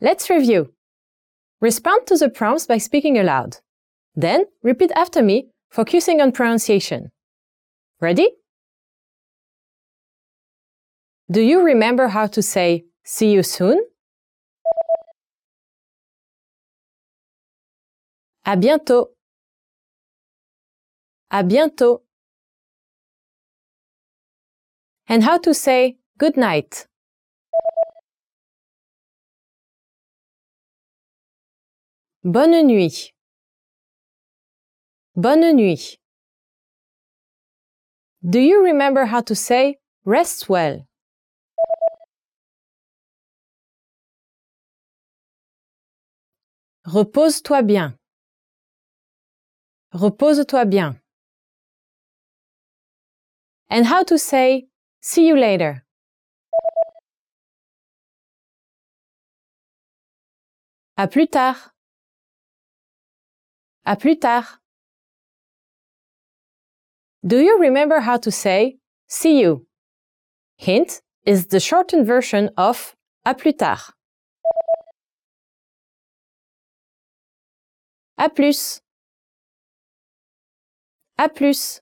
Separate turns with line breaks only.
Let's review. Respond to the prompts by speaking aloud. Then repeat after me, focusing on pronunciation. Ready? Do you remember how to say see you soon? À bientôt. À bientôt. And how to say good night. Bonne nuit. Bonne nuit. Do you remember how to say rest well? Repose-toi bien. Repose-toi bien. And how to say see you later. À plus tard. À plus tard. Do you remember how to say see you? Hint is the shortened version of à plus tard. À plus. À plus.